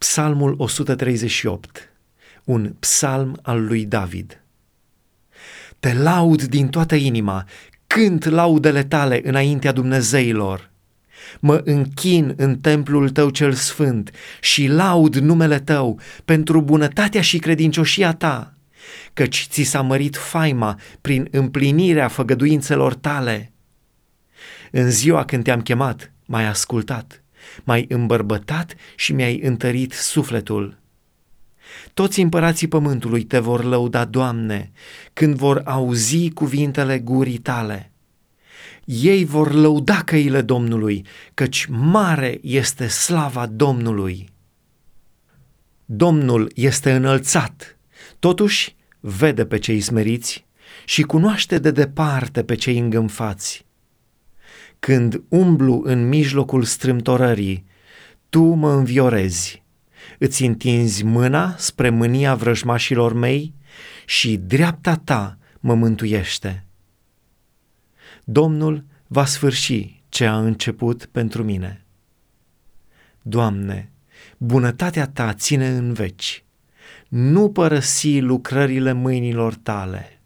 Psalmul 138, un psalm al lui David. Te laud din toată inima, cânt laudele tale înaintea Dumnezeilor. Mă închin în templul tău cel sfânt și laud numele tău pentru bunătatea și credincioșia ta, căci ți s-a mărit faima prin împlinirea făgăduințelor tale. În ziua când te-am chemat, m-ai ascultat m-ai îmbărbătat și mi-ai întărit sufletul. Toți împărații pământului te vor lăuda, Doamne, când vor auzi cuvintele gurii tale. Ei vor lăuda căile Domnului, căci mare este slava Domnului. Domnul este înălțat, totuși vede pe cei smeriți și cunoaște de departe pe cei îngânfați când umblu în mijlocul strâmtorării, tu mă înviorezi, îți întinzi mâna spre mânia vrăjmașilor mei și dreapta ta mă mântuiește. Domnul va sfârși ce a început pentru mine. Doamne, bunătatea ta ține în veci, nu părăsi lucrările mâinilor tale.